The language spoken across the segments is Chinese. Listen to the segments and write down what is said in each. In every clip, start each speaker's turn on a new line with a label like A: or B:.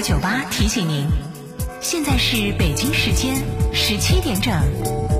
A: 酒吧提醒您，现在是北京时间十七点整。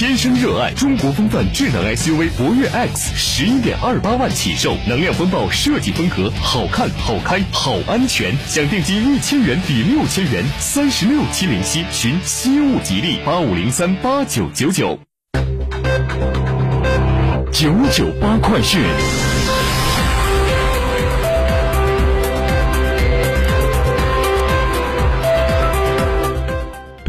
B: 天生热爱中国风范智能 SUV 博越 X，十一点二八万起售，能量风暴设计风格，好看、好开、好安全。想定金一千元抵六千元，三十六期零息，寻西物吉利八五零三八九九九。九九八快讯。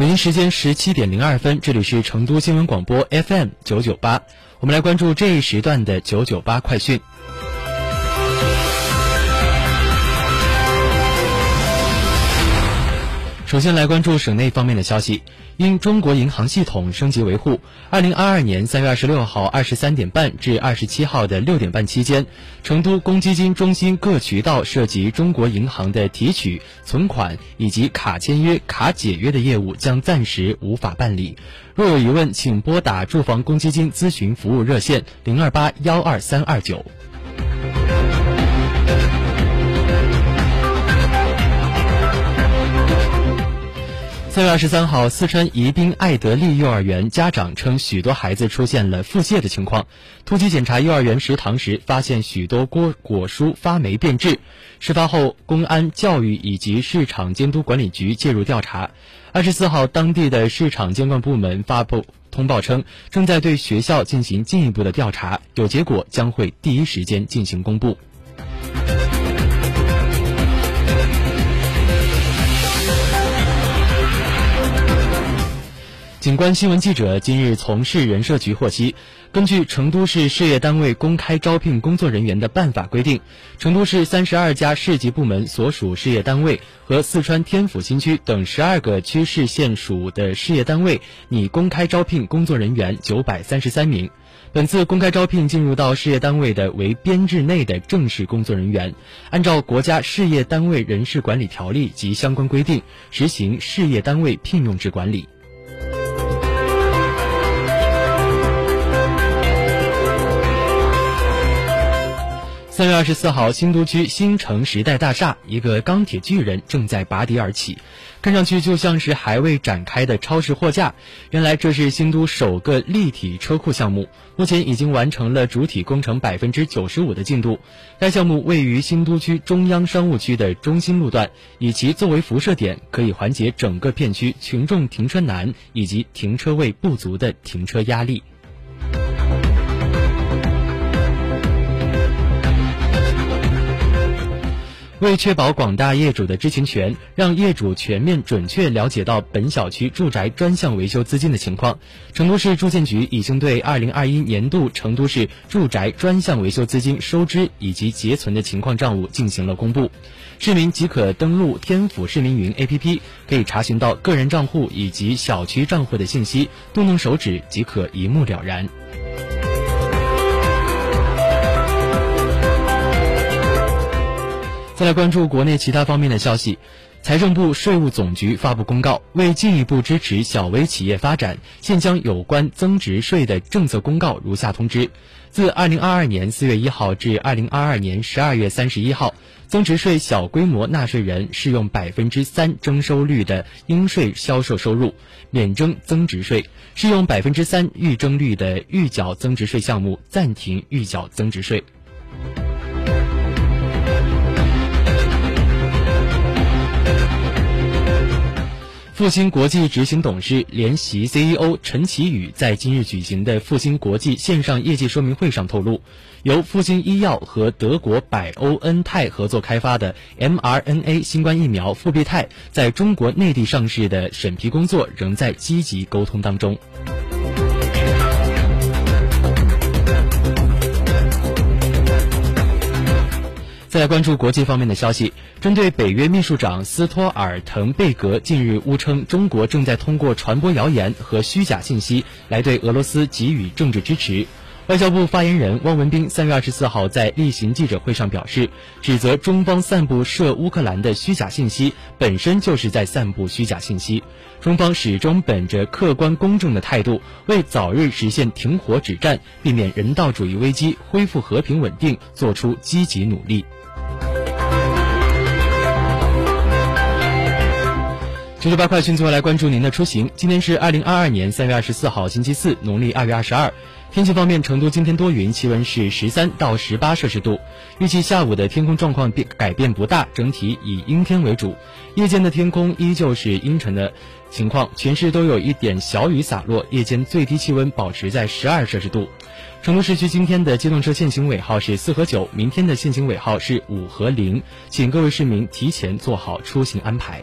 C: 北京时间十七点零二分，这里是成都新闻广播 FM 九九八，我们来关注这一时段的九九八快讯。首先来关注省内方面的消息，因中国银行系统升级维护，二零二二年三月二十六号二十三点半至二十七号的六点半期间，成都公积金中心各渠道涉及中国银行的提取、存款以及卡签约、卡解约的业务将暂时无法办理。若有疑问，请拨打住房公积金咨询服务热线零二八幺二三二九。三月二十三号，四川宜宾爱德利幼儿园家长称，许多孩子出现了腹泻的情况。突击检查幼儿园食堂时，发现许多果果蔬发霉变质。事发后，公安、教育以及市场监督管理局介入调查。二十四号，当地的市场监管部门发布通报称，正在对学校进行进一步的调查，有结果将会第一时间进行公布。警官新闻记者今日从市人社局获悉，根据成都市事业单位公开招聘工作人员的办法规定，成都市三十二家市级部门所属事业单位和四川天府新区等十二个区市县属的事业单位拟公开招聘工作人员九百三十三名。本次公开招聘进入到事业单位的为编制内的正式工作人员，按照国家事业单位人事管理条例及相关规定，实行事业单位聘用制管理。三月二十四号，新都区新城时代大厦一个钢铁巨人正在拔地而起，看上去就像是还未展开的超市货架。原来这是新都首个立体车库项目，目前已经完成了主体工程百分之九十五的进度。该项目位于新都区中央商务区的中心路段，以其作为辐射点，可以缓解整个片区群众停车难以及停车位不足的停车压力。为确保广大业主的知情权，让业主全面准确了解到本小区住宅专项维修资金的情况，成都市住建局已经对二零二一年度成都市住宅专项维修资金收支以及结存的情况账务进行了公布。市民即可登录天府市民云 APP，可以查询到个人账户以及小区账户的信息，动动手指即可一目了然。再来关注国内其他方面的消息，财政部、税务总局发布公告，为进一步支持小微企业发展，现将有关增值税的政策公告如下通知：自二零二二年四月一号至二零二二年十二月三十一号，增值税小规模纳税人适用百分之三征收率的应税销售收入免征增值税；适用百分之三预征率的预缴增值税项目暂停预缴增值税。复星国际执行董事、联席 CEO 陈启宇在今日举行的复星国际线上业绩说明会上透露，由复星医药和德国百欧恩泰合作开发的 mRNA 新冠疫苗复必泰在中国内地上市的审批工作仍在积极沟通当中。来关注国际方面的消息，针对北约秘书长斯托尔滕贝格近日误称中国正在通过传播谣言和虚假信息来对俄罗斯给予政治支持，外交部发言人汪文斌三月二十四号在例行记者会上表示，指责中方散布涉乌克兰的虚假信息，本身就是在散布虚假信息。中方始终本着客观公正的态度，为早日实现停火止战、避免人道主义危机、恢复和平稳定做出积极努力。九九八快讯，最后来关注您的出行。今天是二零二二年三月二十四号，星期四，农历二月二十二。天气方面，成都今天多云，气温是十三到十八摄氏度。预计下午的天空状况变改变不大，整体以阴天为主。夜间的天空依旧是阴沉的情况，全市都有一点小雨洒落。夜间最低气温保持在十二摄氏度。成都市区今天的机动车限行尾号是四和九，明天的限行尾号是五和零，请各位市民提前做好出行安排。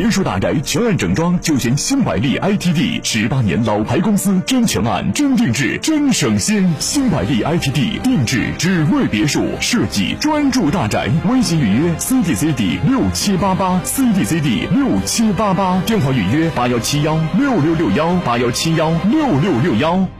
B: 别墅大宅全案整装就选新百利 ITD，十八年老牌公司，真全案、真定制、真省心。新百利 ITD 定制只为别墅设计，专注大宅。微信预约 CDCD 六七八八，CDCD 六七八八，电话预约八幺七幺六六六幺八幺七幺六六六幺。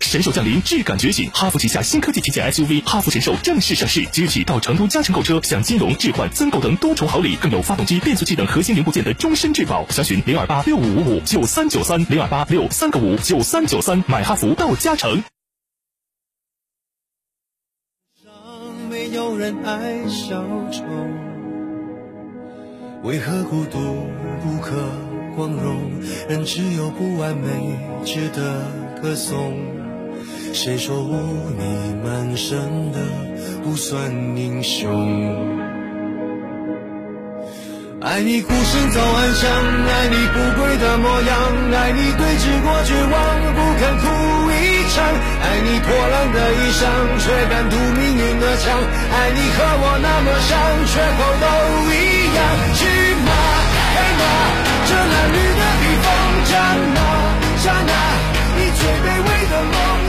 D: 神兽降临，质感觉醒，哈弗旗下新科技旗舰 SUV 哈弗神兽正式上市，即日起到成都嘉诚购车，享金融、置换、增购等多重好礼，更有发动机、变速器等核心零部件的终身质保。详询零二八六五五五九三九三零二八六三个五九三九三，买哈弗到嘉诚。
E: 没有人爱小丑，为何孤独不可光荣？人只有不完美值得歌颂。谁说污泥满身的不算英雄？爱你孤身走暗巷，爱你不跪的模样，爱你对峙过绝望，不肯哭一场，爱你破烂的衣裳，却敢堵命运的枪，爱你和我那么像，缺口都一样。去吗？爱吗？这褴褛的披风，战吗？刹那，你最卑微的梦。